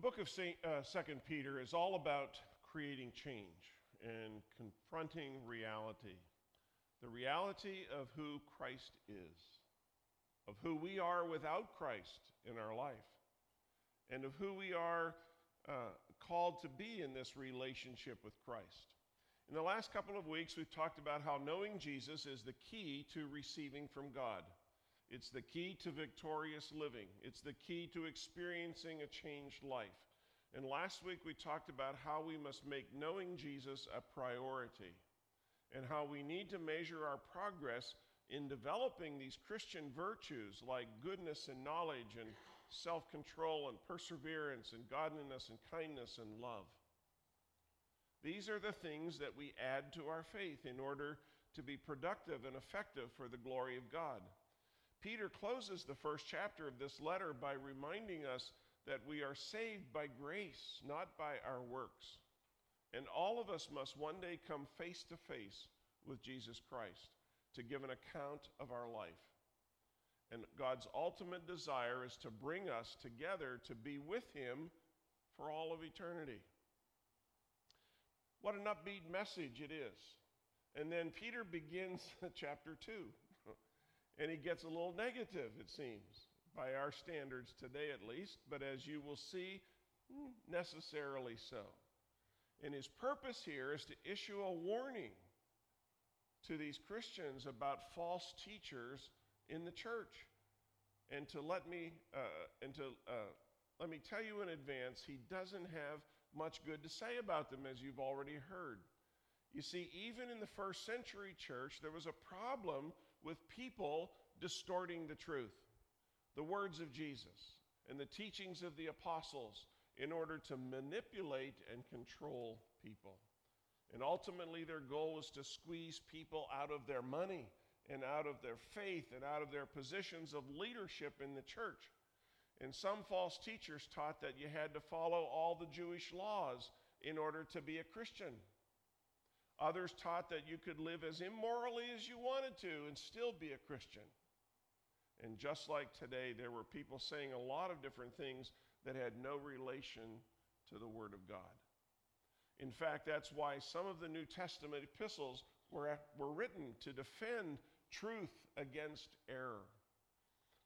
book of uh, 2 Peter is all about creating change and confronting reality. The reality of who Christ is, of who we are without Christ in our life, and of who we are uh, called to be in this relationship with Christ. In the last couple of weeks, we've talked about how knowing Jesus is the key to receiving from God. It's the key to victorious living. It's the key to experiencing a changed life. And last week we talked about how we must make knowing Jesus a priority and how we need to measure our progress in developing these Christian virtues like goodness and knowledge and self control and perseverance and godliness and kindness and love. These are the things that we add to our faith in order to be productive and effective for the glory of God. Peter closes the first chapter of this letter by reminding us that we are saved by grace, not by our works. And all of us must one day come face to face with Jesus Christ to give an account of our life. And God's ultimate desire is to bring us together to be with Him for all of eternity. What an upbeat message it is. And then Peter begins chapter 2 and he gets a little negative, it seems, by our standards today at least, but as you will see, hmm, necessarily so. And his purpose here is to issue a warning to these Christians about false teachers in the church. And to let me, uh, and to, uh, let me tell you in advance, he doesn't have much good to say about them, as you've already heard. You see, even in the first century church, there was a problem with people distorting the truth, the words of Jesus, and the teachings of the apostles in order to manipulate and control people. And ultimately, their goal was to squeeze people out of their money and out of their faith and out of their positions of leadership in the church. And some false teachers taught that you had to follow all the Jewish laws in order to be a Christian. Others taught that you could live as immorally as you wanted to and still be a Christian. And just like today, there were people saying a lot of different things that had no relation to the Word of God. In fact, that's why some of the New Testament epistles were, were written to defend truth against error.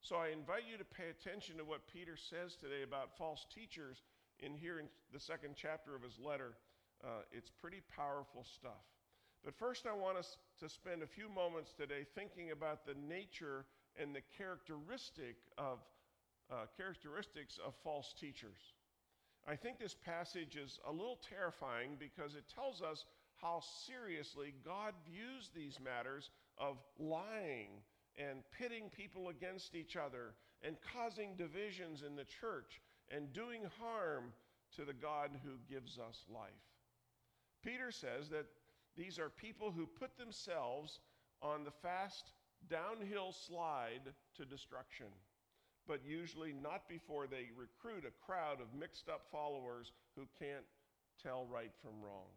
So I invite you to pay attention to what Peter says today about false teachers in here in the second chapter of his letter. Uh, it's pretty powerful stuff. But first, I want us to spend a few moments today thinking about the nature and the characteristic of, uh, characteristics of false teachers. I think this passage is a little terrifying because it tells us how seriously God views these matters of lying and pitting people against each other and causing divisions in the church and doing harm to the God who gives us life. Peter says that these are people who put themselves on the fast downhill slide to destruction, but usually not before they recruit a crowd of mixed up followers who can't tell right from wrong.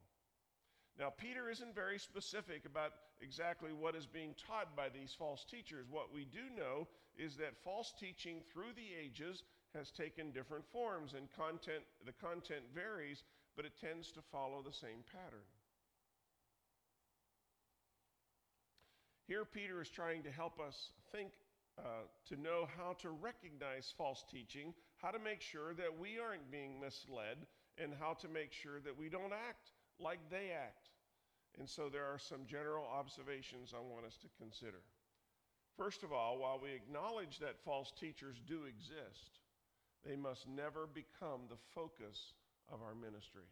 Now, Peter isn't very specific about exactly what is being taught by these false teachers. What we do know is that false teaching through the ages has taken different forms, and content, the content varies, but it tends to follow the same pattern. Here, Peter is trying to help us think uh, to know how to recognize false teaching, how to make sure that we aren't being misled, and how to make sure that we don't act like they act. And so, there are some general observations I want us to consider. First of all, while we acknowledge that false teachers do exist, they must never become the focus of our ministry.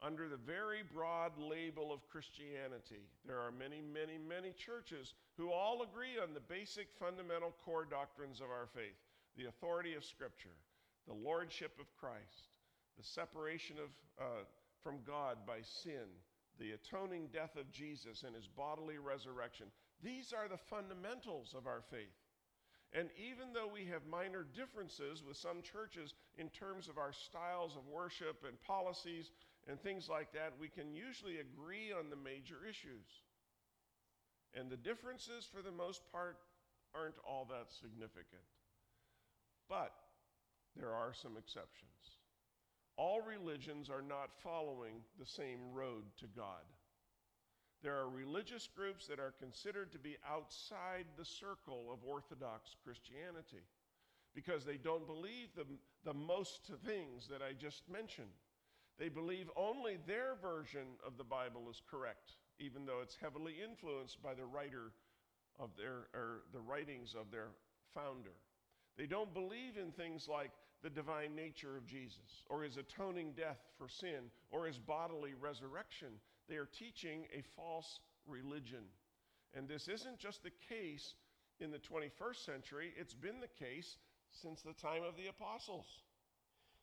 Under the very broad label of Christianity, there are many, many, many churches who all agree on the basic fundamental core doctrines of our faith the authority of Scripture, the lordship of Christ, the separation of, uh, from God by sin, the atoning death of Jesus and his bodily resurrection. These are the fundamentals of our faith. And even though we have minor differences with some churches in terms of our styles of worship and policies and things like that, we can usually agree on the major issues. And the differences, for the most part, aren't all that significant. But there are some exceptions. all religions are not following the same road to God. There are religious groups that are considered to be outside the circle of Orthodox Christianity because they don't believe the, the most things that I just mentioned. They believe only their version of the Bible is correct, even though it's heavily influenced by the writer of their or the writings of their founder. They don't believe in things like the divine nature of Jesus or his atoning death for sin or his bodily resurrection. They are teaching a false religion. And this isn't just the case in the 21st century, it's been the case since the time of the apostles.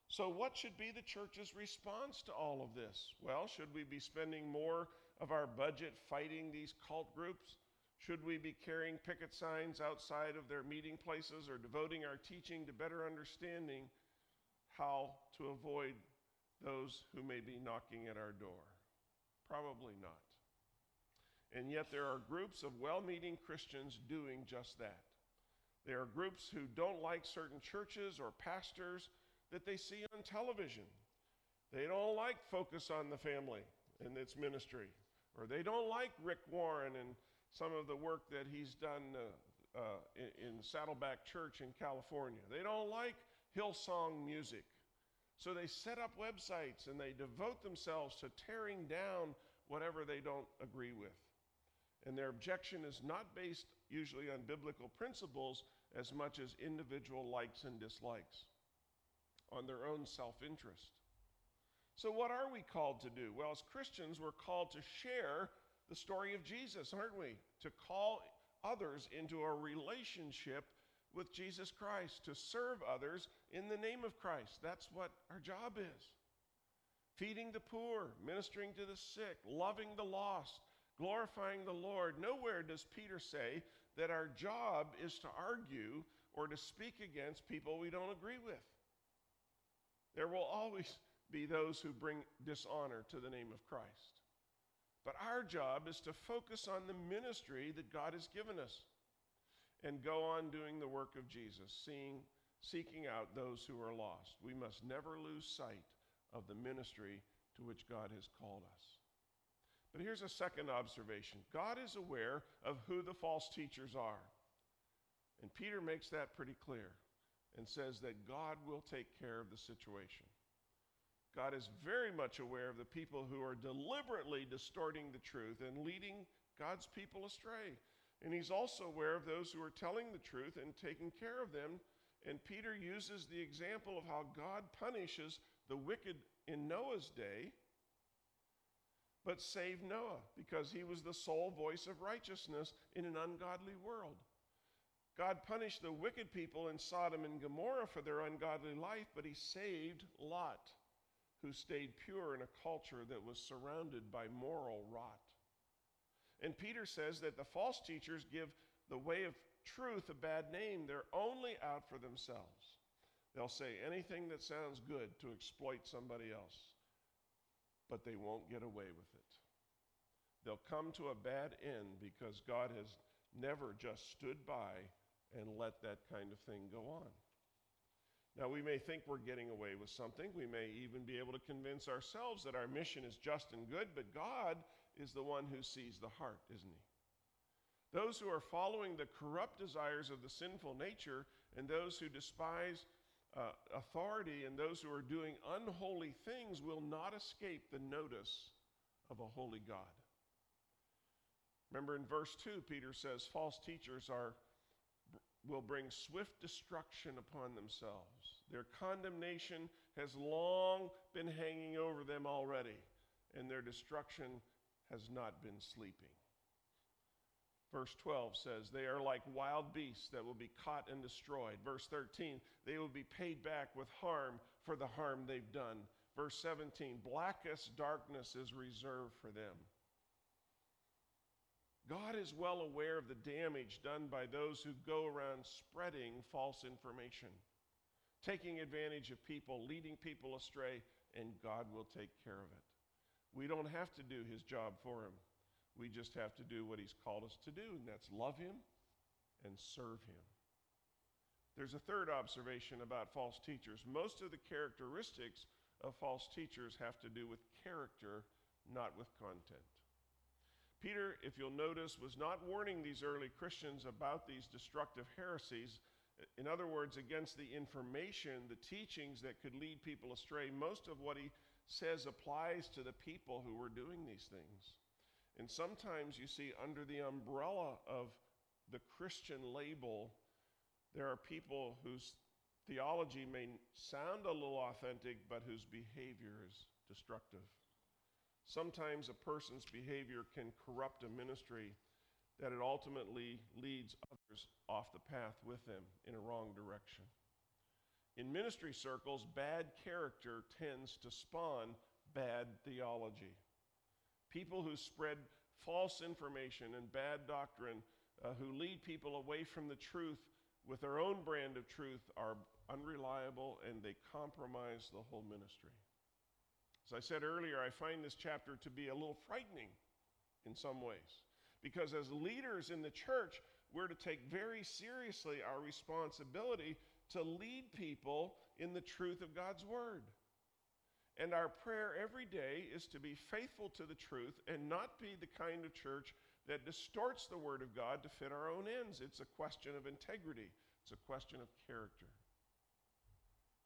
So, what should be the church's response to all of this? Well, should we be spending more of our budget fighting these cult groups? Should we be carrying picket signs outside of their meeting places or devoting our teaching to better understanding how to avoid those who may be knocking at our door? Probably not. And yet, there are groups of well meaning Christians doing just that. There are groups who don't like certain churches or pastors that they see on television. They don't like Focus on the Family and its ministry, or they don't like Rick Warren and some of the work that he's done uh, uh, in, in Saddleback Church in California. They don't like Hillsong music. So they set up websites and they devote themselves to tearing down whatever they don't agree with. And their objection is not based usually on biblical principles as much as individual likes and dislikes, on their own self interest. So, what are we called to do? Well, as Christians, we're called to share the story of Jesus, aren't we? To call others into a relationship with Jesus Christ, to serve others in the name of Christ. That's what our job is. Feeding the poor, ministering to the sick, loving the lost, glorifying the Lord. Nowhere does Peter say that our job is to argue or to speak against people we don't agree with. There will always be those who bring dishonor to the name of Christ. But our job is to focus on the ministry that God has given us and go on doing the work of Jesus, seeing, seeking out those who are lost. We must never lose sight of the ministry to which God has called us. But here's a second observation God is aware of who the false teachers are. And Peter makes that pretty clear and says that God will take care of the situation. God is very much aware of the people who are deliberately distorting the truth and leading God's people astray. And he's also aware of those who are telling the truth and taking care of them. And Peter uses the example of how God punishes the wicked in Noah's day, but saved Noah because he was the sole voice of righteousness in an ungodly world. God punished the wicked people in Sodom and Gomorrah for their ungodly life, but he saved Lot who stayed pure in a culture that was surrounded by moral rot. And Peter says that the false teachers give the way of truth a bad name. They're only out for themselves. They'll say anything that sounds good to exploit somebody else, but they won't get away with it. They'll come to a bad end because God has never just stood by and let that kind of thing go on. Now, we may think we're getting away with something. We may even be able to convince ourselves that our mission is just and good, but God is the one who sees the heart, isn't He? Those who are following the corrupt desires of the sinful nature, and those who despise uh, authority, and those who are doing unholy things will not escape the notice of a holy God. Remember in verse 2, Peter says false teachers are will bring swift destruction upon themselves. Their condemnation has long been hanging over them already, and their destruction has not been sleeping. Verse 12 says, They are like wild beasts that will be caught and destroyed. Verse 13, they will be paid back with harm for the harm they've done. Verse 17, blackest darkness is reserved for them. God is well aware of the damage done by those who go around spreading false information, taking advantage of people, leading people astray, and God will take care of it. We don't have to do his job for him. We just have to do what he's called us to do, and that's love him and serve him. There's a third observation about false teachers. Most of the characteristics of false teachers have to do with character, not with content. Peter, if you'll notice, was not warning these early Christians about these destructive heresies. In other words, against the information, the teachings that could lead people astray. Most of what he says applies to the people who were doing these things. And sometimes you see, under the umbrella of the Christian label, there are people whose theology may sound a little authentic, but whose behavior is destructive. Sometimes a person's behavior can corrupt a ministry that it ultimately leads others off the path with them in a wrong direction. In ministry circles, bad character tends to spawn bad theology. People who spread false information and bad doctrine, uh, who lead people away from the truth with their own brand of truth, are unreliable and they compromise the whole ministry. As I said earlier, I find this chapter to be a little frightening in some ways. Because as leaders in the church, we're to take very seriously our responsibility to lead people in the truth of God's Word. And our prayer every day is to be faithful to the truth and not be the kind of church that distorts the Word of God to fit our own ends. It's a question of integrity, it's a question of character.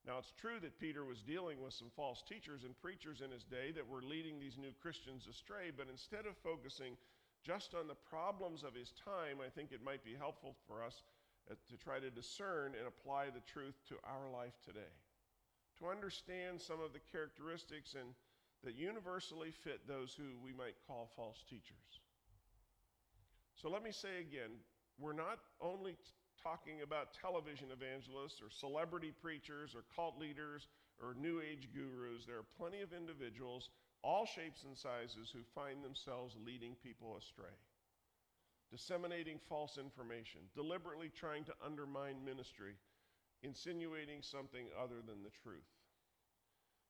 Now, it's true that Peter was dealing with some false teachers and preachers in his day that were leading these new Christians astray, but instead of focusing just on the problems of his time, I think it might be helpful for us uh, to try to discern and apply the truth to our life today. To understand some of the characteristics and that universally fit those who we might call false teachers. So let me say again, we're not only talking about television evangelists or celebrity preachers or cult leaders or new age gurus. There are plenty of individuals, all shapes and sizes, who find themselves leading people astray, disseminating false information, deliberately trying to undermine ministry, insinuating something other than the truth.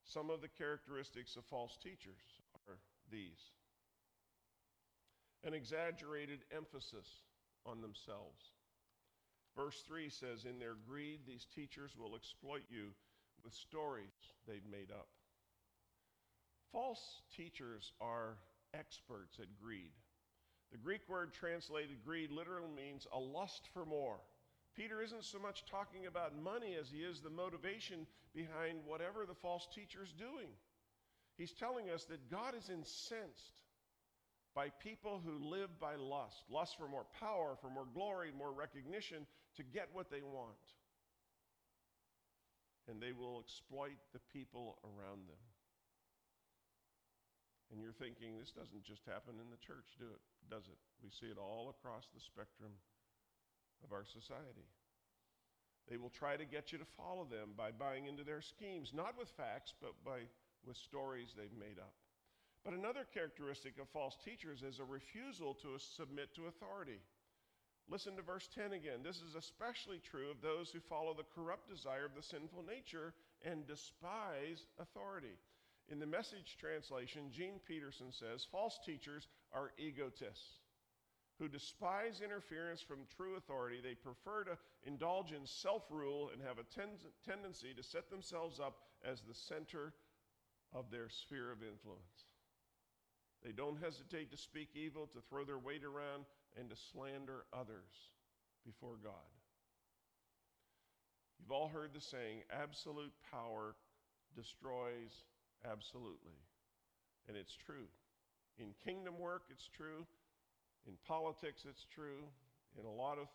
Some of the characteristics of false teachers are these an exaggerated emphasis on themselves Verse 3 says, In their greed, these teachers will exploit you with stories they've made up. False teachers are experts at greed. The Greek word translated greed literally means a lust for more. Peter isn't so much talking about money as he is the motivation behind whatever the false teacher is doing. He's telling us that God is incensed by people who live by lust lust for more power, for more glory, more recognition, to get what they want. And they will exploit the people around them. And you're thinking, this doesn't just happen in the church, do it? Does it? We see it all across the spectrum of our society. They will try to get you to follow them by buying into their schemes, not with facts, but by with stories they've made up. But another characteristic of false teachers is a refusal to submit to authority. Listen to verse 10 again. This is especially true of those who follow the corrupt desire of the sinful nature and despise authority. In the message translation, Gene Peterson says false teachers are egotists who despise interference from true authority. They prefer to indulge in self rule and have a ten- tendency to set themselves up as the center of their sphere of influence. They don't hesitate to speak evil, to throw their weight around, and to slander others before God. You've all heard the saying absolute power destroys absolutely. And it's true. In kingdom work, it's true. In politics, it's true. In a lot of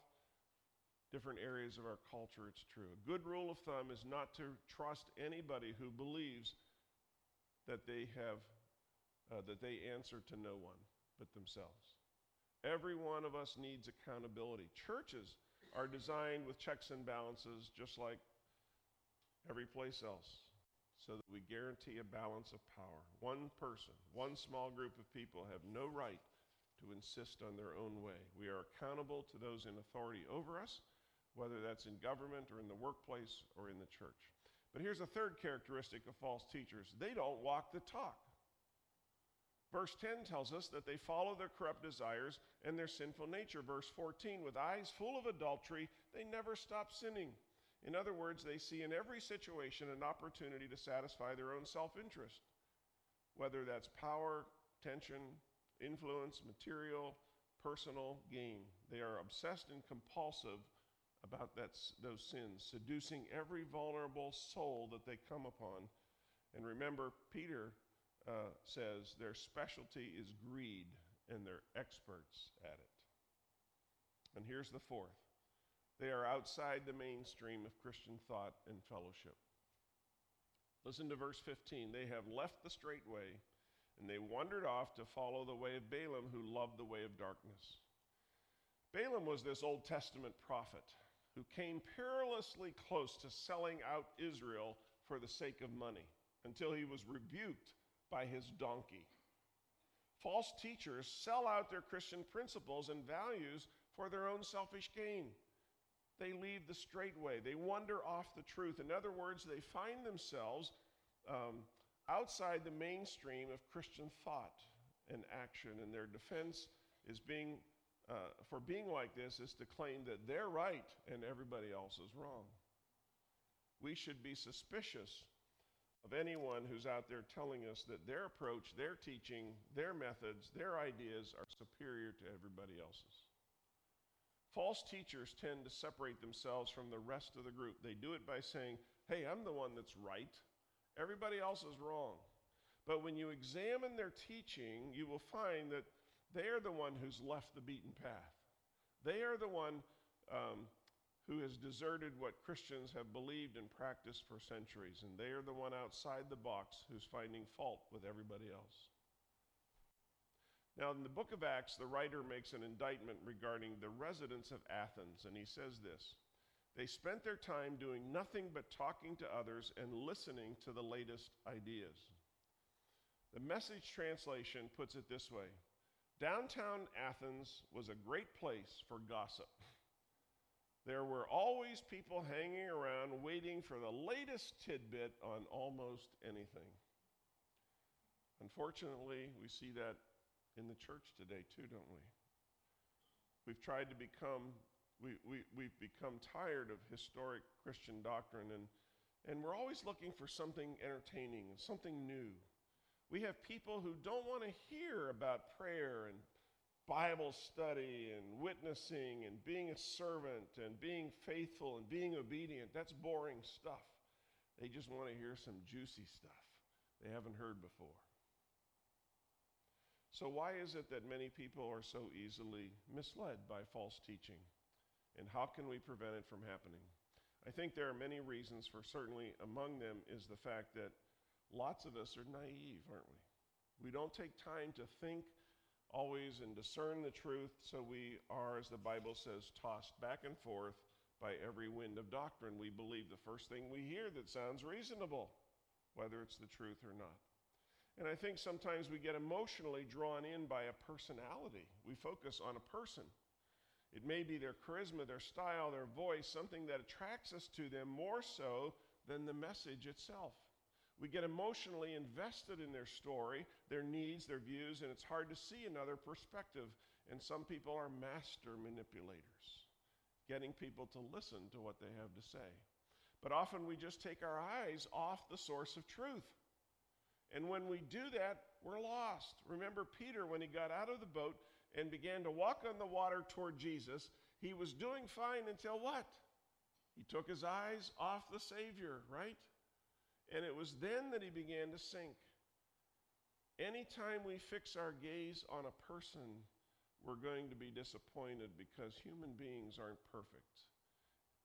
different areas of our culture, it's true. A good rule of thumb is not to trust anybody who believes that they have uh, that they answer to no one but themselves. Every one of us needs accountability. Churches are designed with checks and balances just like every place else so that we guarantee a balance of power. One person, one small group of people have no right to insist on their own way. We are accountable to those in authority over us, whether that's in government or in the workplace or in the church. But here's a third characteristic of false teachers they don't walk the talk. Verse 10 tells us that they follow their corrupt desires and their sinful nature. Verse 14, with eyes full of adultery, they never stop sinning. In other words, they see in every situation an opportunity to satisfy their own self interest, whether that's power, tension, influence, material, personal gain. They are obsessed and compulsive about that, those sins, seducing every vulnerable soul that they come upon. And remember, Peter uh, says their specialty is greed, and they're experts at it. And here's the fourth they are outside the mainstream of Christian thought and fellowship. Listen to verse 15. They have left the straight way, and they wandered off to follow the way of Balaam, who loved the way of darkness. Balaam was this Old Testament prophet who came perilously close to selling out Israel for the sake of money until he was rebuked by his donkey. False teachers sell out their Christian principles and values for their own selfish gain. They leave the straight way, they wander off the truth. In other words, they find themselves um, outside the mainstream of Christian thought and action, and their defense is being uh, for being like this is to claim that they're right and everybody else is wrong. We should be suspicious of anyone who's out there telling us that their approach, their teaching, their methods, their ideas are superior to everybody else's. False teachers tend to separate themselves from the rest of the group. They do it by saying, hey, I'm the one that's right, everybody else is wrong. But when you examine their teaching, you will find that they are the one who's left the beaten path. They are the one um, who has deserted what Christians have believed and practiced for centuries, and they are the one outside the box who's finding fault with everybody else. Now, in the book of Acts, the writer makes an indictment regarding the residents of Athens, and he says this They spent their time doing nothing but talking to others and listening to the latest ideas. The message translation puts it this way Downtown Athens was a great place for gossip. There were always people hanging around waiting for the latest tidbit on almost anything. Unfortunately, we see that in the church today too, don't we? We've tried to become, we, we, we've become tired of historic Christian doctrine, and, and we're always looking for something entertaining, something new. We have people who don't want to hear about prayer and Bible study and witnessing and being a servant and being faithful and being obedient. That's boring stuff. They just want to hear some juicy stuff they haven't heard before. So, why is it that many people are so easily misled by false teaching? And how can we prevent it from happening? I think there are many reasons for certainly among them is the fact that lots of us are naive, aren't we? We don't take time to think always and discern the truth, so we are, as the Bible says, tossed back and forth by every wind of doctrine. We believe the first thing we hear that sounds reasonable, whether it's the truth or not. And I think sometimes we get emotionally drawn in by a personality. We focus on a person. It may be their charisma, their style, their voice, something that attracts us to them more so than the message itself. We get emotionally invested in their story, their needs, their views, and it's hard to see another perspective. And some people are master manipulators, getting people to listen to what they have to say. But often we just take our eyes off the source of truth. And when we do that, we're lost. Remember Peter, when he got out of the boat and began to walk on the water toward Jesus, he was doing fine until what? He took his eyes off the Savior, right? And it was then that he began to sink. Anytime we fix our gaze on a person, we're going to be disappointed because human beings aren't perfect.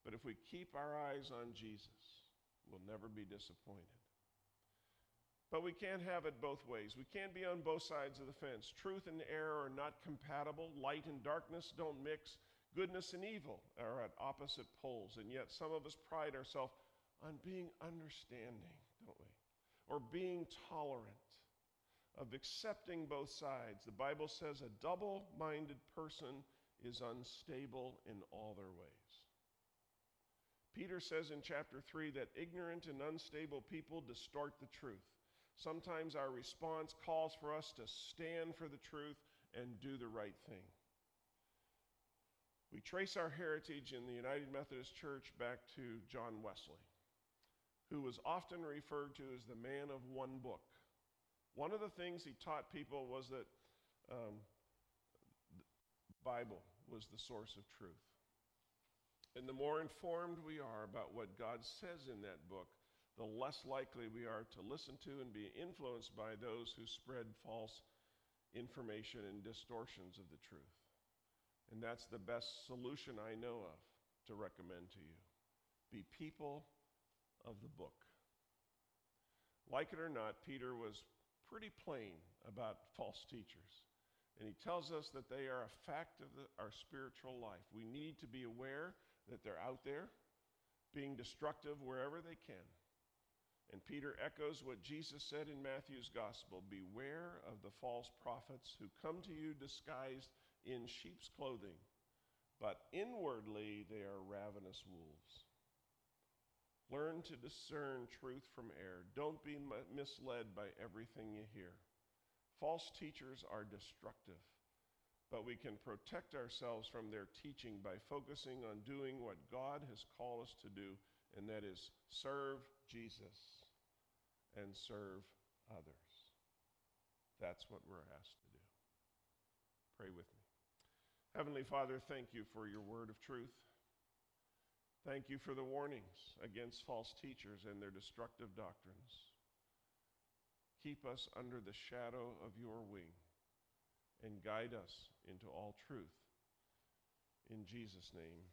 But if we keep our eyes on Jesus, we'll never be disappointed. But we can't have it both ways. We can't be on both sides of the fence. Truth and error are not compatible. Light and darkness don't mix. Goodness and evil are at opposite poles. And yet, some of us pride ourselves on being understanding, don't we? Or being tolerant, of accepting both sides. The Bible says a double minded person is unstable in all their ways. Peter says in chapter 3 that ignorant and unstable people distort the truth. Sometimes our response calls for us to stand for the truth and do the right thing. We trace our heritage in the United Methodist Church back to John Wesley, who was often referred to as the man of one book. One of the things he taught people was that um, the Bible was the source of truth. And the more informed we are about what God says in that book, the less likely we are to listen to and be influenced by those who spread false information and distortions of the truth. And that's the best solution I know of to recommend to you. Be people of the book. Like it or not, Peter was pretty plain about false teachers. And he tells us that they are a fact of the, our spiritual life. We need to be aware that they're out there, being destructive wherever they can. And Peter echoes what Jesus said in Matthew's gospel Beware of the false prophets who come to you disguised in sheep's clothing, but inwardly they are ravenous wolves. Learn to discern truth from error. Don't be misled by everything you hear. False teachers are destructive, but we can protect ourselves from their teaching by focusing on doing what God has called us to do, and that is serve Jesus and serve others. That's what we're asked to do. Pray with me. Heavenly Father, thank you for your word of truth. Thank you for the warnings against false teachers and their destructive doctrines. Keep us under the shadow of your wing and guide us into all truth. In Jesus' name,